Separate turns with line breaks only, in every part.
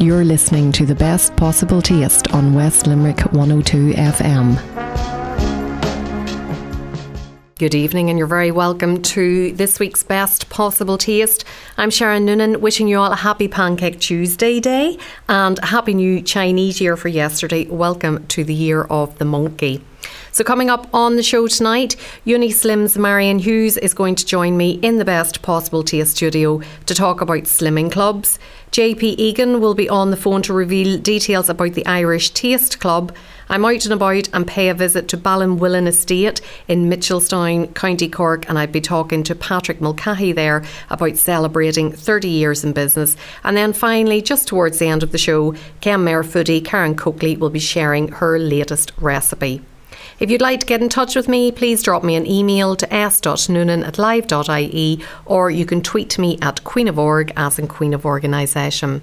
You're listening to the best possible taste on West Limerick 102 FM. Good evening, and you're very welcome to this week's Best Possible Taste. I'm Sharon Noonan, wishing you all a happy Pancake Tuesday day and a happy new Chinese year for yesterday. Welcome to the year of the monkey. So, coming up on the show tonight, Unislim's Marion Hughes is going to join me in the best possible taste studio to talk about slimming clubs. JP Egan will be on the phone to reveal details about the Irish Taste Club. I'm out and about and pay a visit to Ballinwillin Estate in Mitchelstown, County Cork, and I'd be talking to Patrick Mulcahy there about celebrating 30 years in business. And then finally, just towards the end of the show, Kenmare foodie Karen Coakley will be sharing her latest recipe. If you'd like to get in touch with me, please drop me an email to s.noonan at live.ie or you can tweet me at Queen of Org as in Queen of Organisation.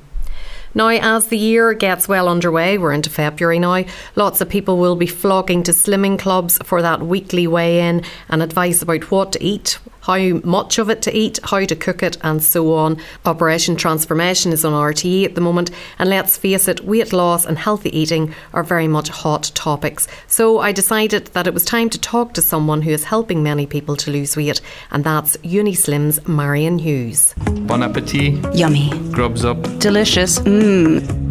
Now, as the year gets well underway, we're into February now, lots of people will be flocking to slimming clubs for that weekly weigh in and advice about what to eat, how much of it to eat, how to cook it, and so on. Operation Transformation is on RTE at the moment, and let's face it, weight loss and healthy eating are very much hot topics. So I decided that it was time to talk to someone who is helping many people to lose weight, and that's Unislim's Marion Hughes.
Bon appetit.
Yummy.
Grubs up.
Delicious. Mmm.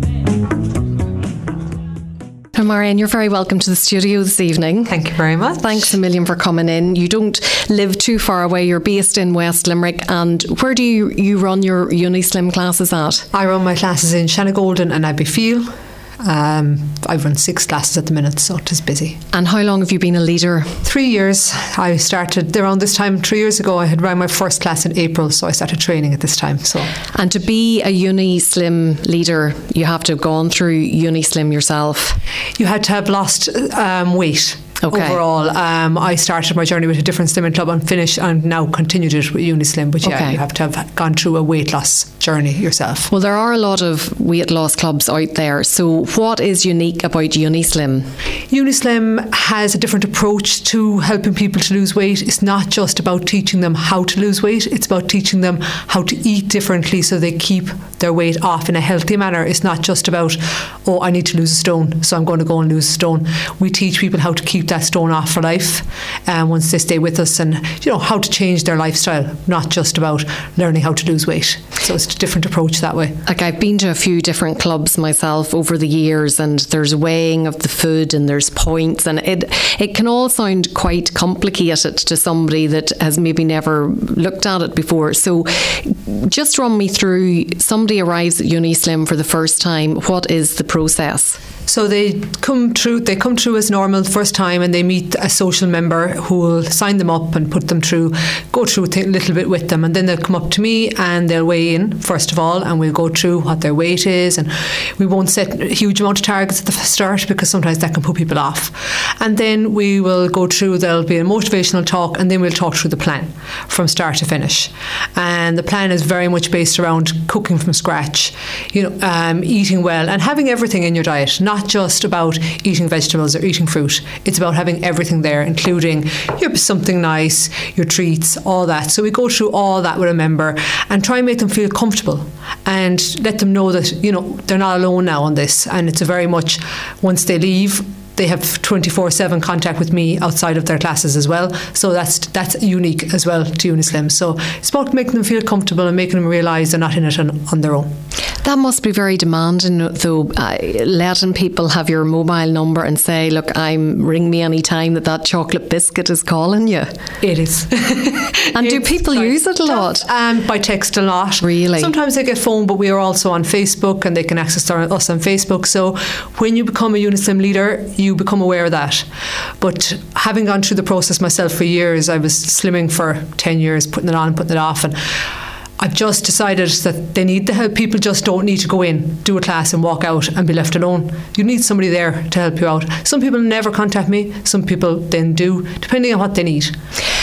Marianne, you're very welcome to the studio this evening.
Thank you very much.
Thanks a million for coming in. You don't live too far away. You're based in West Limerick. And where do you, you run your Unislim classes at?
I run my classes in Shanagolden and Abbeyfeale. Um, I run six classes at the minute, so it is busy.
And how long have you been a leader?
Three years. I started around this time three years ago. I had run my first class in April, so I started training at this time. So,
and to be a Unislim leader, you have to have gone through Unislim yourself.
You had to have lost um, weight
Okay.
Overall, um, I started my journey with a different slimming club and finished and now continued it with Unislim. But yeah,
Okay.
you have to have gone through a weight loss journey yourself.
Well, there are a lot of weight loss clubs out there. So, what is unique about Unislim?
Unislim has a different approach to helping people to lose weight. It's not just about teaching them how to lose weight, it's about teaching them how to eat differently so they keep their weight off in a healthy manner. It's not just about, oh, I need to lose a stone, so I'm going to go and lose a stone. We teach people how to keep that stone off for life um, once they stay with us and, you know, how to change their lifestyle, not just about learning how to lose weight. So it's a different approach that way.
Like I've been to a few different clubs myself over the years, and there's weighing of the food, and there's points, and it it can all sound quite complicated to somebody that has maybe never looked at it before. So, just run me through. Somebody arrives at Unislim for the first time. What is the process?
So they come through. They come through as normal the first time, and they meet a social member who will sign them up and put them through, go through a little bit with them, and then they'll come up to me and they'll weigh in first of all, and we'll go through what their weight is, and we won't set a huge amount of targets at the start because sometimes that can put people off. And then we will go through. There'll be a motivational talk, and then we'll talk through the plan from start to finish. And the plan is very much based around cooking from scratch, you know, um, eating well, and having everything in your diet. Not just about eating vegetables or eating fruit. It's about having everything there, including your something nice, your treats, all that. So we go through all that with a member and try and make them feel comfortable and let them know that you know they're not alone now on this. And it's very much once they leave they have 24/7 contact with me outside of their classes as well. So that's that's unique as well to Unislim. So it's about making them feel comfortable and making them realise they're not in it on, on their own.
That must be very demanding, though. Uh, letting people have your mobile number and say, "Look, I'm ring me any time that that chocolate biscuit is calling you."
It is.
And do people use it a lot?
Um, by text a lot.
Really?
Sometimes they get phone, but we are also on Facebook and they can access our, us on Facebook. So when you become a Unislim leader, you become aware of that. But having gone through the process myself for years, I was slimming for 10 years, putting it on and putting it off. And I've just decided that they need the help. People just don't need to go in, do a class, and walk out and be left alone. You need somebody there to help you out. Some people never contact me, some people then do, depending on what they need.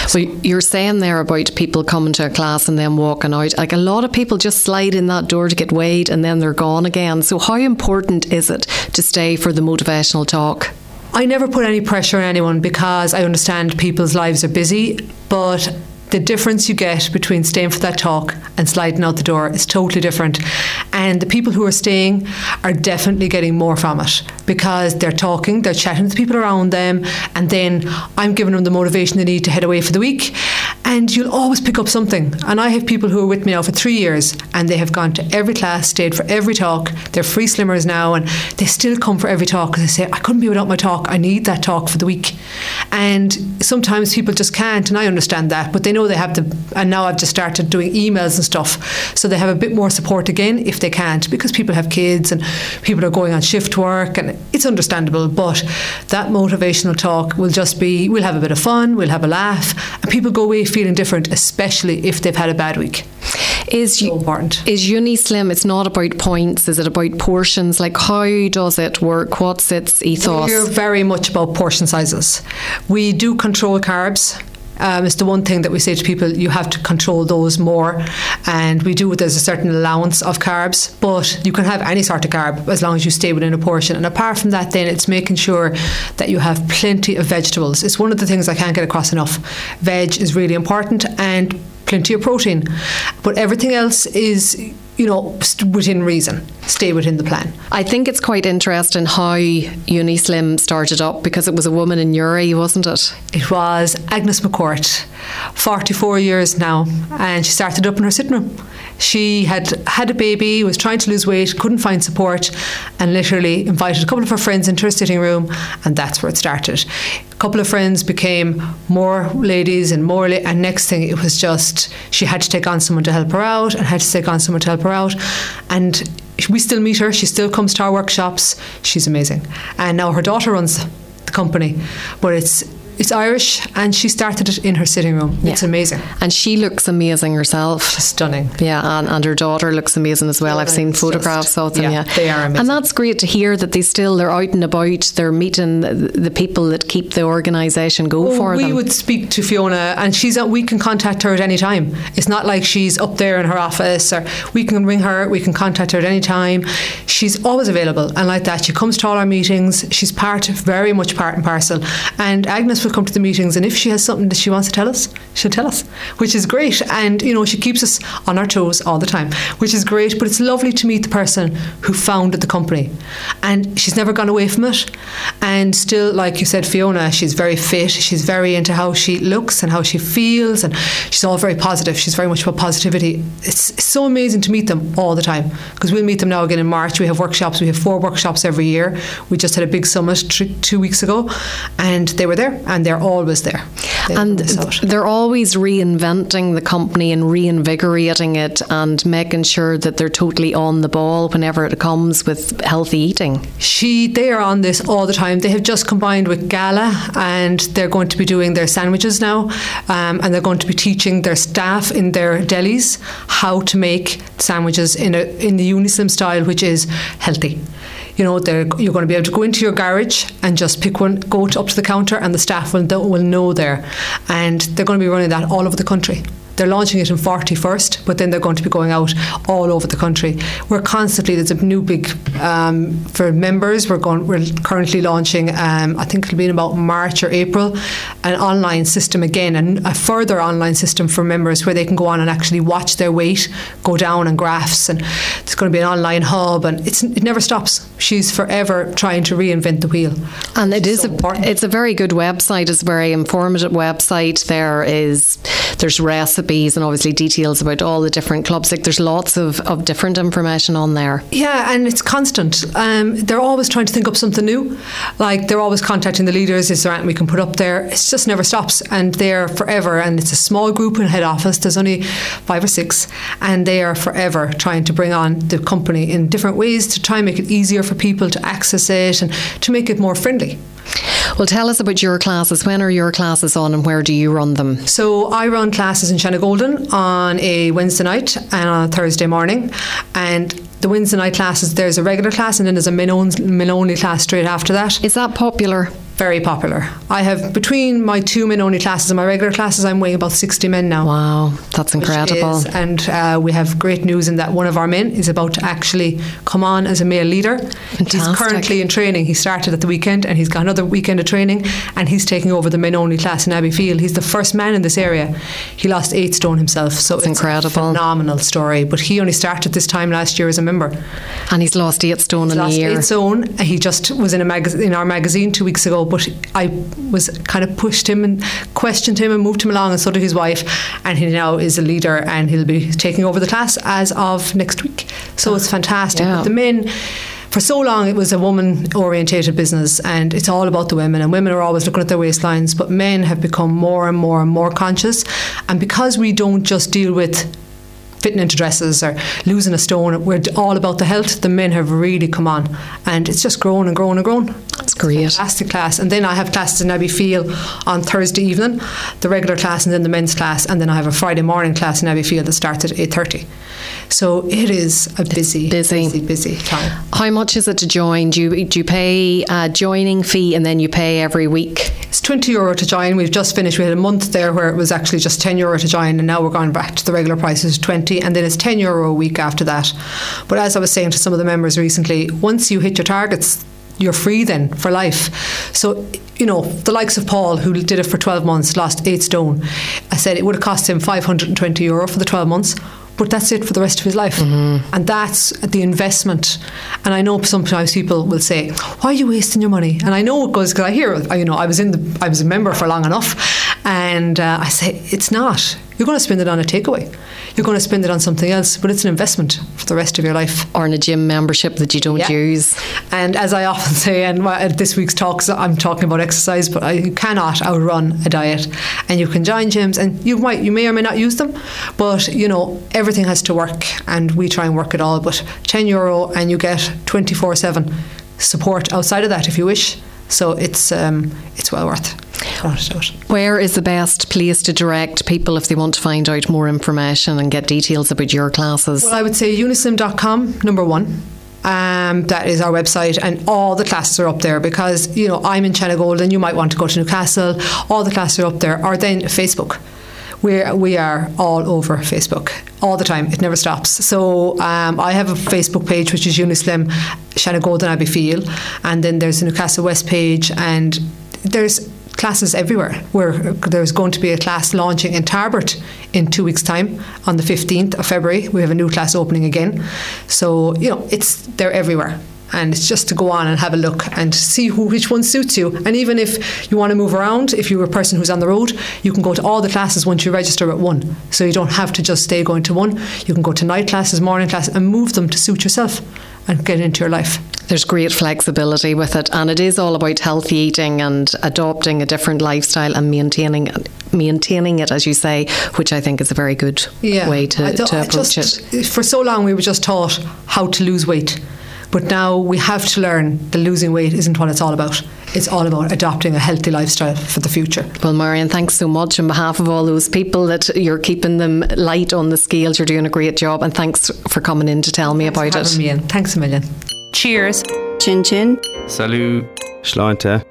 So you're saying there about people coming to a class and then walking out. Like a lot of people just slide in that door to get weighed and then they're gone again. So how important is it to stay for the motivational talk?
I never put any pressure on anyone because I understand people's lives are busy, but the difference you get between staying for that talk and sliding out the door is totally different. And the people who are staying are definitely getting more from it because they're talking, they're chatting to people around them, and then I'm giving them the motivation they need to head away for the week. And you'll always pick up something. And I have people who are with me now for three years and they have gone to every class, stayed for every talk. They're free slimmers now and they still come for every talk because they say, I couldn't be without my talk. I need that talk for the week. And sometimes people just can't, and I understand that, but they know they have the. And now I've just started doing emails and stuff, so they have a bit more support again if they can't, because people have kids and people are going on shift work, and it's understandable. But that motivational talk will just be we'll have a bit of fun, we'll have a laugh, and people go away feeling different, especially if they've had a bad week.
Is
so important.
Is Unislim? It's not about points. Is it about portions? Like how does it work? What's its ethos?
We're very much about portion sizes. We do control carbs. Um, it's the one thing that we say to people you have to control those more. And we do there's a certain allowance of carbs but you can have any sort of carb as long as you stay within a portion. And apart from that then it's making sure that you have plenty of vegetables. It's one of the things I can't get across enough. Veg is really important and plenty of protein. But everything else is, you know, within reason. Stay within the plan.
I think it's quite interesting how Unislim started up because it was a woman in Newry, wasn't it?
It was Agnes McCourt, 44 years now, and she started up in her sitting room. She had had a baby, was trying to lose weight, couldn't find support, and literally invited a couple of her friends into her sitting room, and that's where it started. Couple of friends became more ladies and more, la- and next thing it was just she had to take on someone to help her out, and had to take on someone to help her out, and we still meet her. She still comes to our workshops. She's amazing, and now her daughter runs the company, but it's it's Irish, and she started it in her sitting room. Yeah. It's amazing.
And she looks amazing herself.
She's stunning.
Yeah, and, and her daughter looks amazing as well. I've seen photographs just, of them. Yeah,
yeah, they are amazing.
And that's great to hear that they still they're out and about. They're meeting the, the people that keep the organisation go
well,
for
we
them.
We would speak to Fiona, and she's uh, we can contact her at any time. It's not like she's up there in her office, or we can ring her. We can contact her at any time. She's always available, and like that, she comes to all our meetings. She's part, very much part and parcel. And Agnes will come to the meetings and if she has something that she wants to tell us, she'll tell us, which is great. And, you know, she keeps us on our toes all the time, which is great. But it's lovely to meet the person who founded the company. And she's never gone away from it. And still, like you said, Fiona, she's very fit. She's very into how she looks and how she feels. And she's all very positive. She's very much about positivity. It's, it's so amazing to meet them all the time because we'll meet them now again in March. We have workshops. We have four workshops every year. We just had a big summit two weeks ago and they were there and they're always there.
They and they're always reinventing the company and reinvigorating it and making sure that they're totally on the ball whenever it comes with healthy eating.
She, they are on this all the time. They have just combined with Gala and they're going to be doing their sandwiches now um, and they're going to be teaching their staff in their delis how to make sandwiches in a in the Unislim style, which is healthy you know, you're going to be able to go into your garage and just pick one, go up to the counter, and the staff will, will know there. And they're going to be running that all over the country. They're launching it in 40 first, but then they're going to be going out all over the country. We're constantly there's a new big um, for members. We're going we're currently launching. Um, I think it'll be in about March or April, an online system again, and a further online system for members where they can go on and actually watch their weight go down and graphs, and it's going to be an online hub, and it's it never stops. She's forever trying to reinvent the wheel.
And it is so a, important. it's a very good website. It's a very informative website. There is there's recipes recipes and obviously details about all the different clubs. Like there's lots of, of different information on there.
Yeah, and it's constant. Um, they're always trying to think up something new. Like they're always contacting the leaders. Is there anything we can put up there? It just never stops, and they're forever. And it's a small group in head office. There's only five or six, and they are forever trying to bring on the company in different ways to try and make it easier for people to access it and to make it more friendly.
Well, tell us about your classes. When are your classes on and where do you run them?
So, I run classes in Shanagolden on a Wednesday night and on a Thursday morning. And the Wednesday night classes, there's a regular class and then there's a men only class straight after that.
Is that popular?
very popular. I have between my two men only classes and my regular classes, I'm weighing about 60 men now.
Wow, that's incredible.
Is, and uh, we have great news in that one of our men is about to actually come on as a male leader.
Fantastic.
He's currently in training. He started at the weekend and he's got another weekend of training and he's taking over the men only class in Abbeyfeale. He's the first man in this area. He lost eight stone himself, so
it's incredible.
phenomenal story. But he only started this time last year as a member.
And he's lost eight stone
he's
in
lost
a year.
Eight stone. He just was in a magazine in our magazine two weeks ago but I was kind of pushed him and questioned him and moved him along, and so did his wife. And he now is a leader, and he'll be taking over the class as of next week. So it's fantastic.
Yeah.
But the men for so long it was a woman orientated business and it's all about the women and women are always looking at their waistlines but men have become more and more and more conscious and because we don't just deal with fitting into dresses or losing a stone. We're all about the health. The men have really come on, and it's just grown and grown and grown.
That's great.
Fantastic class. And then I have classes in Abbeyfeale on Thursday evening, the regular class, and then the men's class, and then I have a Friday morning class in Abbeyfeale that starts at eight thirty. So it is a busy,
busy,
busy, busy time.
How much is it to join? Do you do you pay a joining fee and then you pay every week?
It's twenty euro to join. We've just finished. We had a month there where it was actually just ten euro to join, and now we're going back to the regular prices, twenty, and then it's ten euro a week after that. But as I was saying to some of the members recently, once you hit your targets, you're free then for life. So, you know, the likes of Paul, who did it for 12 months, lost eight stone, I said it would have cost him 520 euro for the 12 months but that's it for the rest of his life.
Mm-hmm.
And that's the investment. And I know sometimes people will say, "Why are you wasting your money?" And I know it goes because I hear, you know, I was in the, I was a member for long enough, and uh, I say it's not. You're going to spend it on a takeaway. You're going to spend it on something else, but it's an investment for the rest of your life.
Or in a gym membership that you don't
Yeah.
use.
And as I often say, and at this week's talks, I'm talking about exercise, but I, you cannot outrun a diet. And you can join gyms, and you might, you may or may not use them, but you know everything has to work, and we try and work it all. But 10 euro, and you get 24/7 support outside of that if you wish. So it's um, it's well worth. Without a doubt.
Where is the best place to direct people if they want to find out more information and get details about your classes?
Well, I would say unislim.com, number one. Um, that is our website, and all the classes are up there because you know I'm in Shanagolden, and you might want to go to Newcastle. All the classes are up there, or then Facebook. We we are all over Facebook all the time. It never stops. So um, I have a Facebook page which is Unislim Shanagolden and Abbeyfeale, and then there's a Newcastle West page, and there's classes everywhere. Where there's going to be a class launching in Tarbert in two weeks' time on the 15th of February. We have a new class opening again. So you know it's they're everywhere. And it's just to go on and have a look and see who which one suits you. And even if you want to move around, if you're a person who's on the road, you can go to all the classes once you register at one. So you don't have to just stay going to one. You can go to night classes, morning classes, and move them to suit yourself and get into your life.
There's great flexibility with it, and it is all about healthy eating and adopting a different lifestyle and maintaining maintaining it, as you say, which I think is a very good way to,
don't-
to
I
approach
just-
it.
For so long, we were just taught how to lose weight. But now we have to learn that losing weight isn't what it's all about. It's all about adopting a healthy lifestyle for the future.
Well, Marion, thanks so much on behalf of all those people that you're keeping them light on the scales. You're doing a great job, and thanks for coming in to tell me about
Having
it.
me in. Thanks a million.
Cheers. Chin chin.
Salut. Sláinte.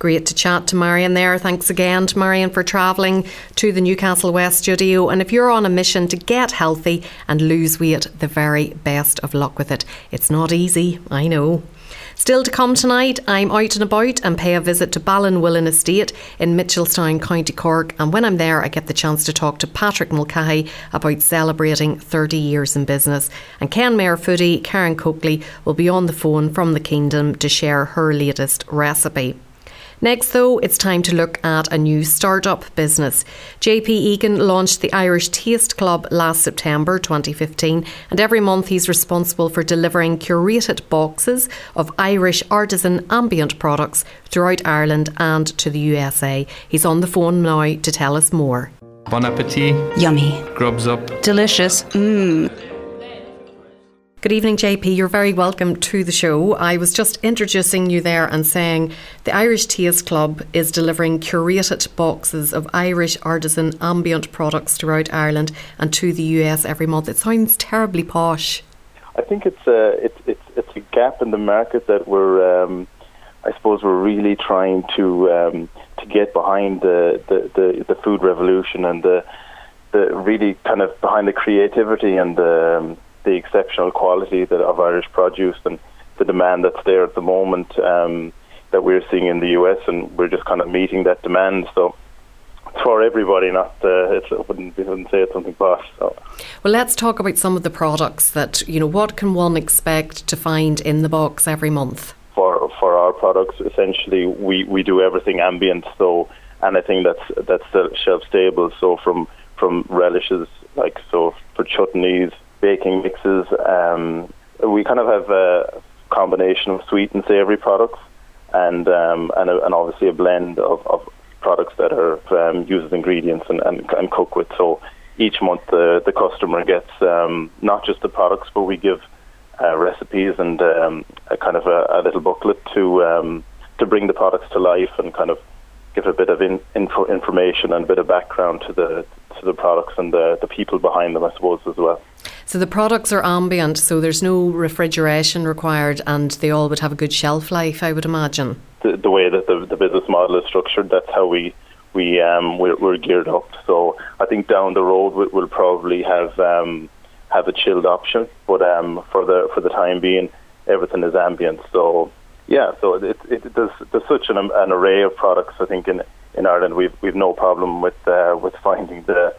Great to chat to Marion there. Thanks again to Marion for travelling to the Newcastle West studio. And if you're on a mission to get healthy and lose weight, the very best of luck with it. It's not easy, I know. Still to come tonight, I'm out and about and pay a visit to Ballinwillin Estate in Mitchelstown, County Cork. And when I'm there, I get the chance to talk to Patrick Mulcahy about celebrating 30 years in business. And Ken foodie Karen Coakley will be on the phone from the Kingdom to share her latest recipe. Next, though, it's time to look at a new startup business. JP Egan launched the Irish Taste Club last September 2015, and every month he's responsible for delivering curated boxes of Irish artisan ambient products throughout Ireland and to the USA. He's on the phone now to tell us more.
Bon appetit.
Yummy.
Grubs up.
Delicious. Mmm.
Good evening, JP. You're very welcome to the show. I was just introducing you there and saying the Irish Taste Club is delivering curated boxes of Irish artisan ambient products throughout Ireland and to the US every month. It sounds terribly posh.
I think it's a it's it's it's a gap in the market that we're um, I suppose we're really trying to um, to get behind the, the, the, the, food revolution and the the really kind of behind the creativity and the um, the exceptional quality that of Irish produce and the demand that's there at the moment um, that we're seeing in the US, and we're just kind of meeting that demand. So it's for everybody, not uh, it's, I wouldn't, wouldn't say it's something posh. So.
Well, let's talk about some of the products that you know. What can one expect to find in the box every month?
For for our products, essentially, we, we do everything ambient. So anything that's that's shelf stable. So from from relishes like so for chutneys, baking mixes. Um, we kind of have a combination of sweet and savoury products, and um, and, a, and obviously a blend of, of products that are um, used ingredients and, and, and cook with. So each month the the customer gets um, not just the products, but we give uh, recipes and um, a kind of a, a little booklet to um, to bring the products to life and kind of give a bit of in, info, information and a bit of background to the to the products and the, the people behind them, I suppose, as well.
So the products are ambient, so there's no refrigeration required, and they all would have a good shelf life, I would imagine.
The, the way that the, the business model is structured, that's how we we um, we're, we're geared up. So I think down the road we, will probably have um, have a chilled option, but um, for the for the time being, everything is ambient. So yeah, so it, it, there's there's such an, an array of products. I think in in Ireland we've we've no problem with uh, with finding the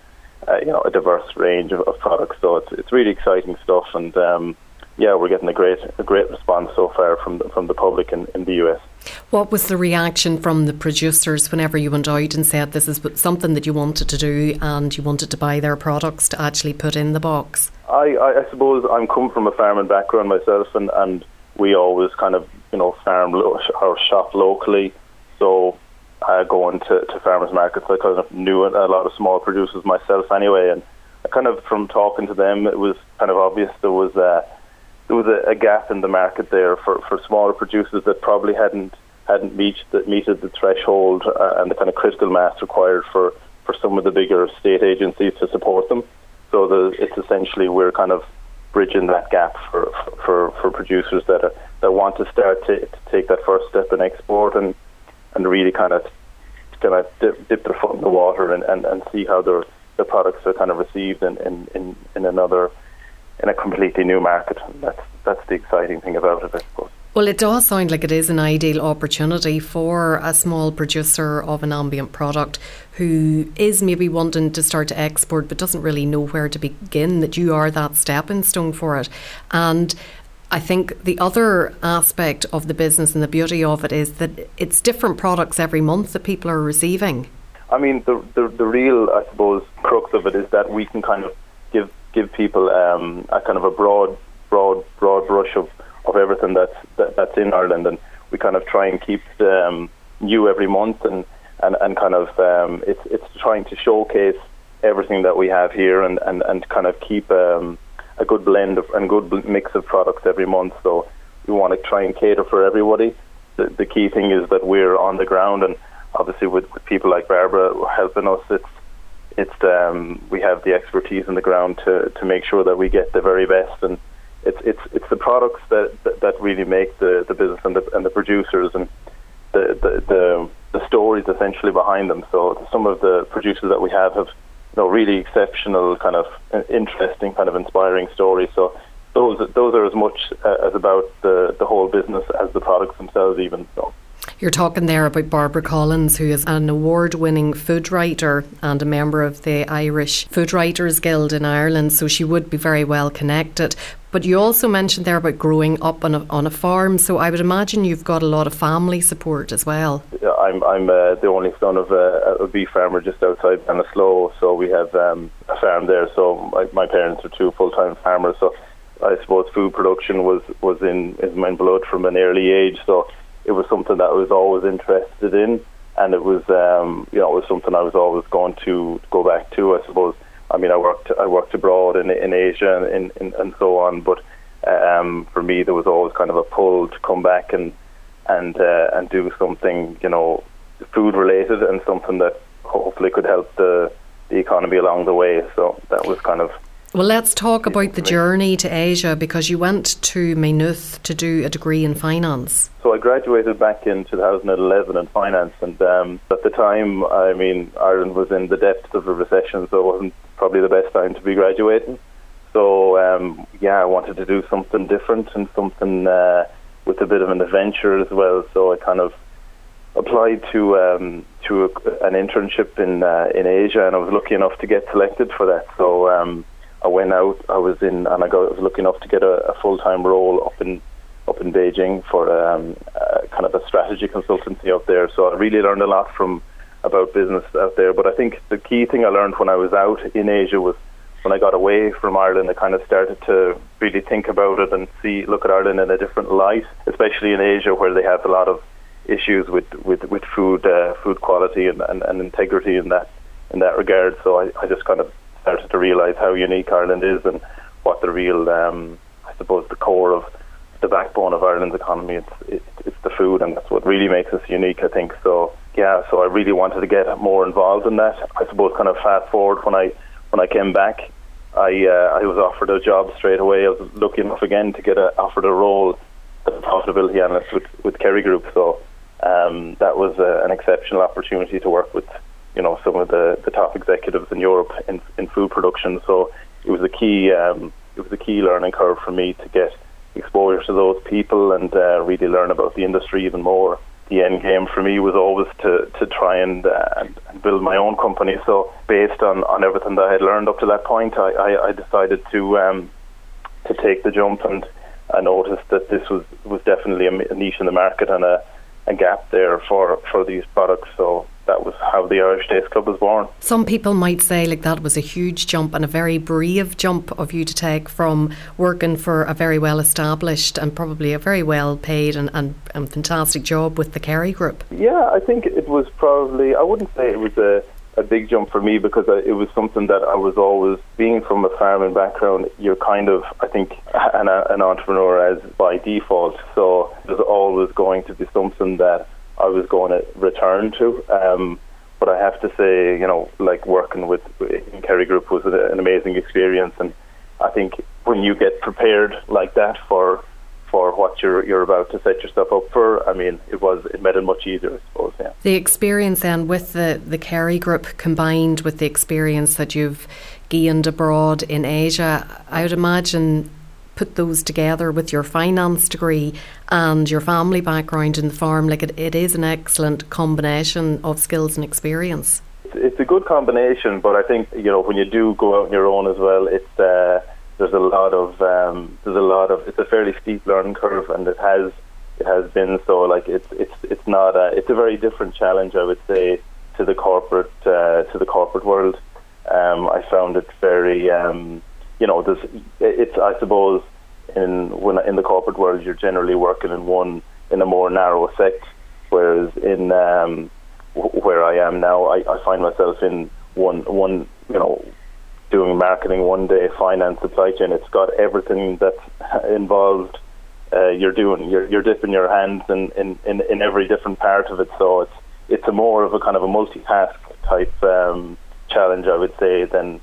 uh, you know a diverse range of, of, products. So it's it's really exciting stuff, and um, yeah, we're getting a great a great response so far from the, from the public in, in the US.
What was the reaction from the producers whenever you went out and said this is something that you wanted to do and you wanted to buy their products to actually put in the box?
I, I, I suppose I'm come from a farming background myself, and, and we always kind of you know farm lo- or shop locally. So uh, going to, to farmers markets, I kind of knew a lot of small producers myself anyway, and I kind of from talking to them, it was kind of obvious there was a, there was a, a gap in the market there for, for smaller producers that probably hadn't hadn't reached the, meted the threshold uh, and the kind of critical mass required for, for some of the bigger state agencies to support them. So the, it's essentially we're kind of bridging that gap for for, for producers that are, that want to start to, to take that first step in export and and really kind of kind of uh, dip, dip their foot in the water and, and, and see how their the products are kind of received in, in, in, in another in a completely new market. That's that's the exciting thing about it, I suppose.
Well, it does sound like it is an ideal opportunity for a small producer of an ambient product who is maybe wanting to start to export but doesn't really know where to begin, that you are that stepping stone for it. And I think the other aspect of the business and the beauty of it is that it's different products every month that people are receiving.
I mean, the the, the real, I suppose, crux of it is that we can kind of give give people um, a kind of a broad, broad, broad brush of, of everything that's that, that's in Ireland, and we kind of try and keep new every month, and and, and kind of um, it's it's trying to showcase everything that we have here, and, and, and kind of keep. Um, a good blend of, and good mix of products every month. So we want to try and cater for everybody. The, the key thing is that we're on the ground, and obviously with, with people like Barbara helping us, it's it's um, we have the expertise on the ground to, to make sure that we get the very best, and it's it's it's the products that that, that really make the, the business and the and the producers and the, the the the stories essentially behind them. So some of the producers that we have have know, really exceptional, kind of uh, interesting, kind of inspiring stories. So those those are as much uh, as about the the whole business as the products themselves, even. So.
You're talking there about Barbara Collins, who is an award winning food writer and a member of the Irish Food Writers Guild in Ireland, so she would be very well connected. But you also mentioned there about growing up on a, on a farm, so I would imagine you've got a lot of family support as well.
I'm, I'm uh, the only son of a, a beef farmer just outside Ballinasloe, so we have um, a farm there. So my, my parents are two full time farmers, so I suppose food production was, was in, in my blood from an early age. So it was something that I was always interested in, and it was um, you know it was something I was always going to go back to. I suppose. I mean, I worked I worked abroad in in Asia and in, in, and so on, but um, for me there was always kind of a pull to come back and and uh, and do something you know food related and something that hopefully could help the the economy along the way. So that was kind of
Well, let's talk about the journey to Asia because you went to Maynooth to do a degree in finance.
So I graduated back in 2011 in finance, and um, at the time, I mean, Ireland was in the depths of a recession, so it wasn't probably the best time to be graduating. So um, yeah, I wanted to do something different and something uh, with a bit of an adventure as well. So I kind of applied to um, to a, an internship in uh, in Asia, and I was lucky enough to get selected for that. So um, I went out. I was in, and I got I was lucky enough to get a, a full time role up in up in Beijing for um, uh, kind of a strategy consultancy out there. So I really learned a lot from about business out there. But I think the key thing I learned when I was out in Asia was when I got away from Ireland, I kind of started to really think about it and see look at Ireland in a different light, especially in Asia where they have a lot of issues with with, with food uh, food quality and, and, and integrity in that in that regard. So I, I just kind of started to realise how unique Ireland is and what the real, um, I suppose, the core of the backbone of Ireland's economy. It's, it, it's the food, and that's what really makes us unique, I think. So yeah, so I really wanted to get more involved in that. I suppose, kind of fast forward when I when I came back, I uh, I was offered a job straight away. I was lucky enough again to get a, offered a role as a profitability analyst with with Kerry Group. So um, that was uh, an exceptional opportunity to work with you know some of the, the top executives in Europe in, in food production. So it was a key um, it was a key learning curve for me to get exposure to those people and uh, really learn about the industry even more. The end game for me was always to, to try and, uh, and build my own company. So based on, on everything that I had learned up to that point, I, I, I decided to um, to take the jump and I noticed that this was was definitely a niche in the market and a, a gap there for, for these products. So that was how the Irish Taste Club was born.
Some people might say like that was a huge jump and a very brave jump of you to take from working for a very well established and probably a very well paid and, and, and fantastic job with the Kerry Group.
Yeah, I think it was probably I wouldn't say it was a a big jump for me because it was something that I was always being from a farming background. You're kind of, I think, an, an entrepreneur as by default. So there's always going to be something that I was going to return to. Um, but I have to say, you know, like working with in Kerry Group was an amazing experience, and I think when you get prepared like that for for what you're you're about to set yourself up for. I mean, it was it made it much easier, I suppose. Yeah.
The experience then with the the Kerry Group combined with the experience that you've gained abroad in Asia, I would imagine put those together with your finance degree and your family background in the farm, like it, it is an excellent combination of skills and experience.
It's a good combination, but I think you know when you do go out on your own as well, it's uh, there's a lot of um, there's a lot of it's a fairly steep learning curve, and it has it has been so. Like it's it's it's not a, it's a very different challenge, I would say, to the corporate uh, to the corporate world. Um, I found it very um, you know, there's, it's I suppose in when in the corporate world you're generally working in one in a more narrow sect, whereas in um, where I am now, I, I find myself in one one you know doing marketing one day, finance, supply chain. It's got everything that's involved. Uh, you're doing you're you're dipping your hands in, in, in, in every different part of it. So it's it's a more of a kind of a multitask type um, challenge, I would say, than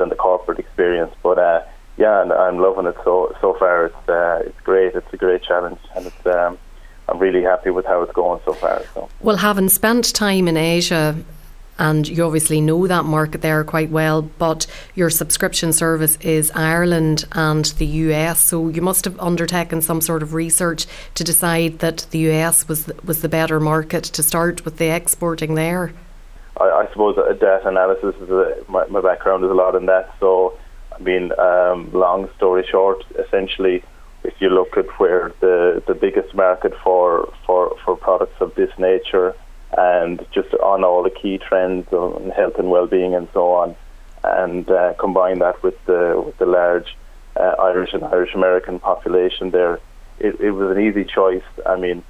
than the corporate experience. But uh, yeah, and I'm loving it so so far. It's uh, it's great. It's a great challenge, and it's um, I'm really happy with how it's going so far. So.
Well, having spent time in Asia. And you obviously know that market there quite well, but your subscription service is Ireland and the US. So you must have undertaken some sort of research to decide that the US was was the better market to start with the exporting there.
I, suppose a data analysis is a, my, my background is a lot in that. So, I mean, um, long story short, essentially, if you look at where the, the biggest market for, for, for products of this nature and just on all the key trends on health and well-being and so on, and uh, combine that with the with the large uh, Irish and Irish American population there, it, it was an easy choice. I mean,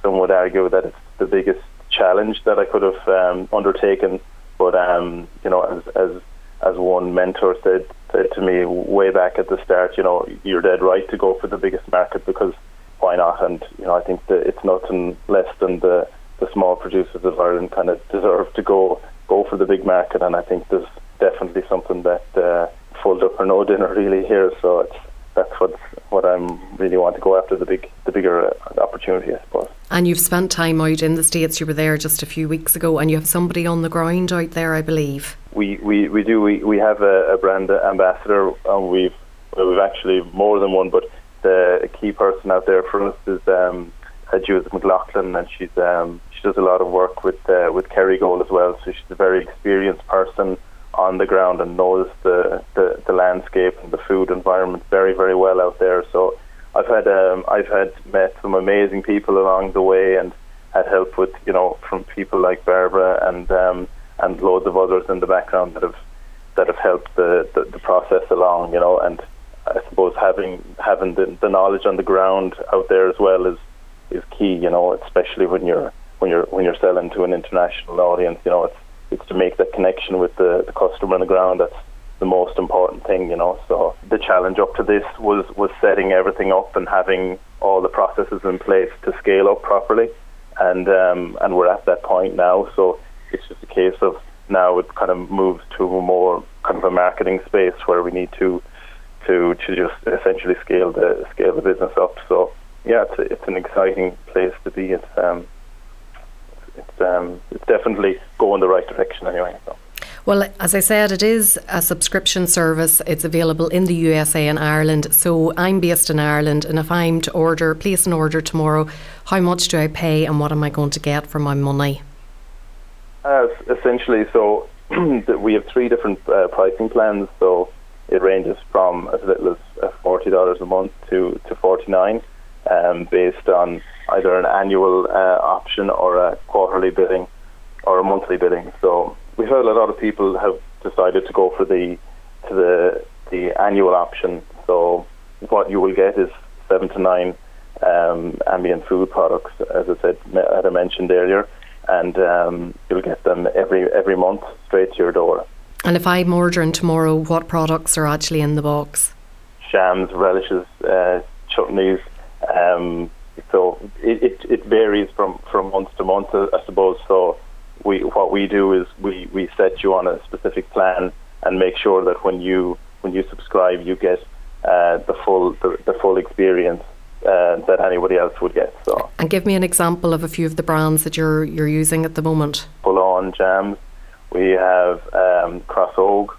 some would argue that it's the biggest challenge that I could have um, undertaken. But um, you know, as as as one mentor said said to me way back at the start, you know, you're dead right to go for the biggest market because why not? And you know, I think that it's nothing less than the the small producers of Ireland kind of deserve to go go for the big market. And I think there's definitely something that uh, full duck or no dinner really here. So it's that's what what I'm really want to go after the big the bigger uh, opportunity, I suppose.
And you've spent time out in the States. You were there just a few weeks ago, and you have somebody on the ground out there, I believe.
We we, we do. We, we have a, a brand ambassador, and we've we've actually more than one, but the key person out there for us is um, Judith McLaughlin, and she's um, she does a lot of work with uh, with Kerrygold as well. So she's a very experienced person on the ground and knows the, the, the landscape and the food environment very very well out there. So I've had um, I've had met some amazing people along the way and had help with you know from people like Barbara and um, and loads of others in the background that have that have helped the, the, the process along. You know, and I suppose having having the, the knowledge on the ground out there as well is is key. You know, especially when you're when you're when you're selling to an international audience. You know, it's it's to make that connection with the, the customer on the ground that's the most important thing, you know. So the challenge up to this was was setting everything up and having all the processes in place to scale up properly, and um, and we're at that point now. So it's just a case of now it kind of moves to a more kind of a marketing space where we need to to to just essentially scale the scale the business up. So yeah, it's it's an exciting place to be. It's um, it's um, it's definitely going the right direction anyway. So.
Well, as I said, it is a subscription service. It's available in the USA and Ireland. So I'm based in Ireland, and if I'm to order, place an order tomorrow, how much do I pay, and what am I going to get for my money?
Uh, essentially, so we have three different uh, pricing plans. So it ranges from as little as uh, forty dollars a month to to forty nine, um, based on either an annual uh, option or a quarterly bidding or a monthly bidding. So we've heard a lot of people have decided to go for the to the the annual option. So what you will get is seven to nine um, ambient food products, as I said, as I mentioned earlier, and um, you'll get them every every month straight to your door.
And if I'm ordering tomorrow, what products are actually in the box?
Shams, relishes, uh, chutneys. Um, so it, it, it varies from, from month to month, I suppose. So we what we do is we, we set you on a specific plan and make sure that when you when you subscribe, you get uh, the full the, the full experience uh, that anybody else would get. So,
and give me an example of a few of the brands that you're you're using at the moment.
Folláin jams. We have um, Crossogue.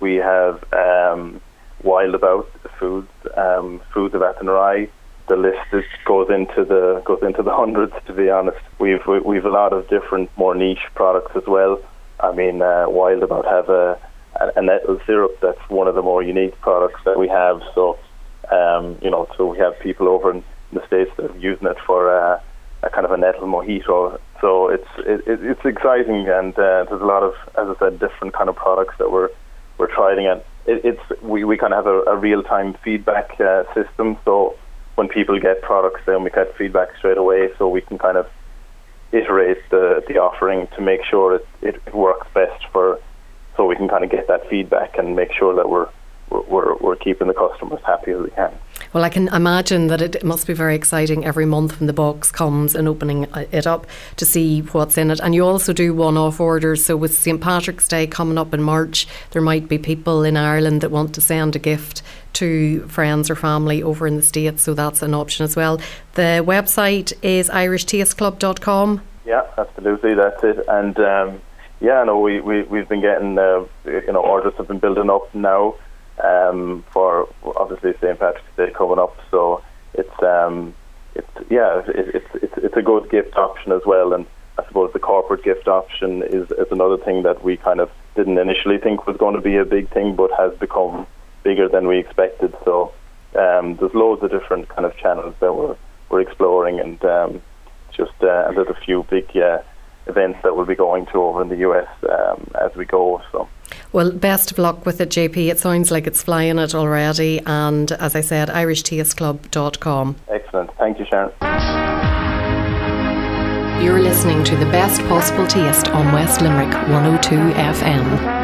We have um, Wild About Foods, um, Foods of Athenry the list is, goes into the goes into the hundreds. To be honest, we've we've a lot of different more niche products as well. I mean, uh, Wild About have a, a nettle syrup that's one of the more unique products that we have. So, um, you know, so we have people over in the states that are using it for uh, a kind of a nettle mojito. So it's it, it's exciting, and uh, there's a lot of, as I said, different kind of products that we're we're trying. And it, it's we, we kind of have a, a real time feedback uh, system. So when people get products, then we get feedback straight away, so we can kind of iterate the the offering to make sure it, it, works best for, so we can kind of get that feedback and make sure that we're we're, we're keeping the customers happy as we can.
Well, I can imagine that it must be very exciting every month when the box comes and opening it up to see what's in it. And you also do one off orders. So, with St. Patrick's Day coming up in March, there might be people in Ireland that want to send a gift to friends or family over in the States. So, that's an option as well. The website is irishtasteclub.com.
Yeah, absolutely. That's it. And um, yeah, no, we, we, we've been getting, uh, you know, orders have been building up now um, for obviously St Patrick's Day coming up. So it's um, it's yeah, it, it's it's it's a good gift option as well. And I suppose the corporate gift option is is another thing that we kind of didn't initially think was going to be a big thing, but has become bigger than we expected. So um, there's loads of different kind of channels that we're we're exploring, and um, just uh, there's a few big uh, events that we'll be going to over in the US um, as we go. So.
Well, best of luck with it, JP. It sounds like it's flying it already. And as I said, irishtasteclub.com.
Excellent. Thank you, Sharon.
You're listening to the best possible taste on West Limerick 102 FM.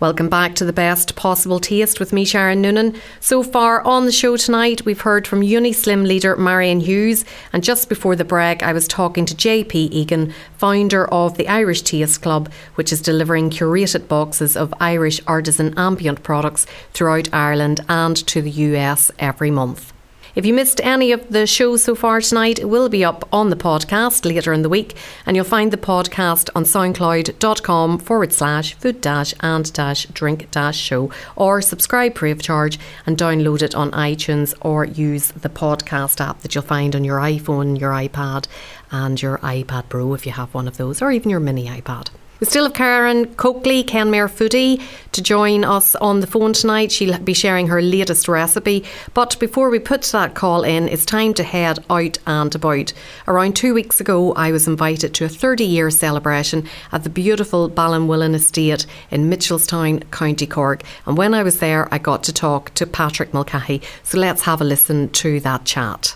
Welcome back to the best possible taste with me, Sharon Noonan. So far on the show tonight, we've heard from Unislim leader Marion Hughes, and just before the break, I was talking to JP Egan, founder of the Irish Taste Club, which is delivering curated boxes of Irish artisan ambient products throughout Ireland and to the US every month. If you missed any of the shows so far tonight, it will be up on the podcast later in the week, and you'll find the podcast on soundcloud.com forward slash food dash and dash drink dash show, or subscribe free of charge and download it on iTunes or use the podcast app that you'll find on your iPhone, your iPad, and your iPad Pro if you have one of those, or even your mini iPad. We still have Karen Coakley, Kenmare Foodie, to join us on the phone tonight. She'll be sharing her latest recipe. But before we put that call in, it's time to head out and about. Around two weeks ago, I was invited to a 30 year celebration at the beautiful Ballinwillin Estate in Mitchelstown, County Cork. And when I was there, I got to talk to Patrick Mulcahy. So let's have a listen to that chat.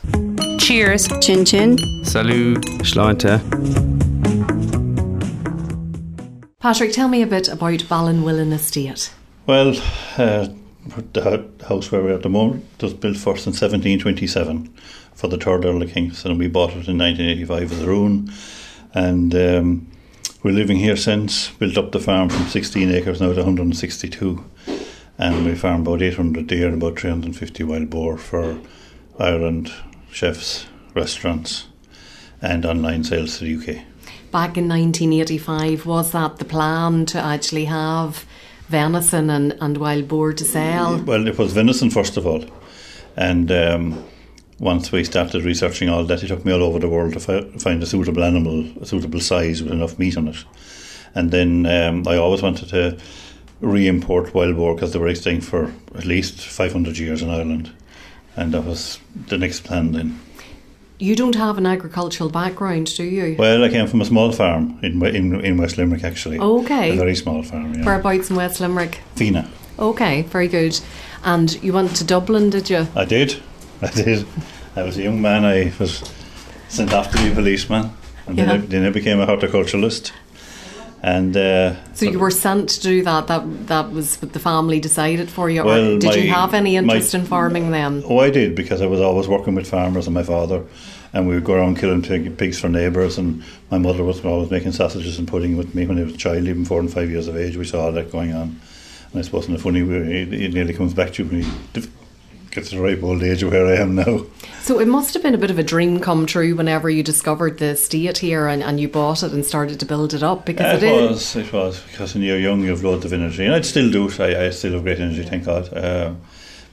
Cheers. Chin chin.
Salut. Sláinte.
Patrick, tell me a bit about Ballinwillin Estate.
Well, uh, the house where we're at the moment was built first in 1727 for the third Earl of Kings, and we bought it in 1985 as a ruin. And um, we're living here since, built up the farm from 16 acres now to 162. And we farm about 800 deer and about 350 wild boar for Ireland, chefs, restaurants, and online sales to the UK
back in 1985, was that the plan to actually have venison and, and wild boar to sell?
Well, it was venison first of all. And um, once we started researching all that, it took me all over the world to fi- find a suitable animal, a suitable size with enough meat on it. And then um, I always wanted to re import wild boar because they were extinct for at least 500 years in Ireland. And that was the next plan then.
You don't have an agricultural background, do you?
Well, I came from a small farm in in, in West Limerick, actually.
Okay.
A very small farm, yeah.
Whereabouts in West Limerick?
Feenagh.
Okay, very good. And you went to Dublin, did you?
I did. I did. I was a young man. I was sent off to be a policeman. And
yeah.
then, I, then I became a horticulturalist. And uh,
so you were sent to do that. That that was what the family decided for you.
Well,
or did
my,
you have any interest
my,
in farming then?
Oh, I did because I was always working with farmers and my father, and we would go around killing pig, pigs for neighbours. And my mother was always making sausages and pudding with me when I was a child, even four and five years of age. We saw all that going on, and I suppose in a funny way, it, it nearly comes back to me get to the ripe old age of where I am now.
So it must have been a bit of a dream come true whenever you discovered the estate here and, and you bought it and started to build it up because
it,
it
was, it was because when you're young you have loads of energy and I'd still do it. I, I still have great energy, thank God. Uh,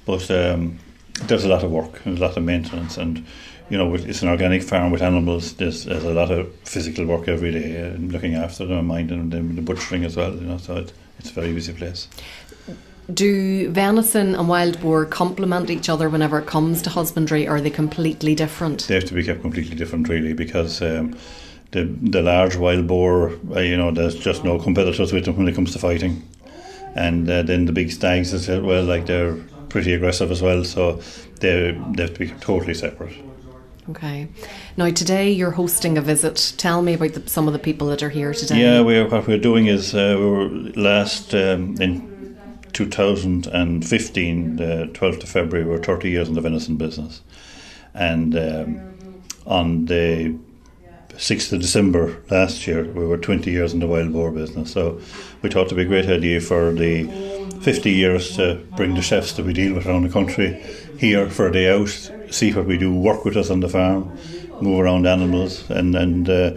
but um, there's a lot of work and a lot of maintenance and you know, it's an organic farm with animals. There's, there's a lot of physical work every day and looking after them, and minding them, the butchering as well. You know, so it, it's a very busy place
do venison and wild boar complement each other whenever it comes to husbandry, or are they completely different?
They have to be kept completely different, really, because um, the the large wild boar, uh, you know, there's just no competitors with them when it comes to fighting, and uh, then the big stags as well, like they're pretty aggressive as well, so they they have to be totally separate.
Okay. Now today you're hosting a visit. Tell me about the, some of the people that are here today.
Yeah, we are, what we're doing is uh, we were last um, in 2015, the 12th of February, we were 30 years in the venison business. And um, on the 6th of December last year, we were 20 years in the wild boar business. So we thought it'd be a great idea for the 50 years to bring the chefs that we deal with around the country here for a day out, see what we do, work with us on the farm, move around animals, and, and uh,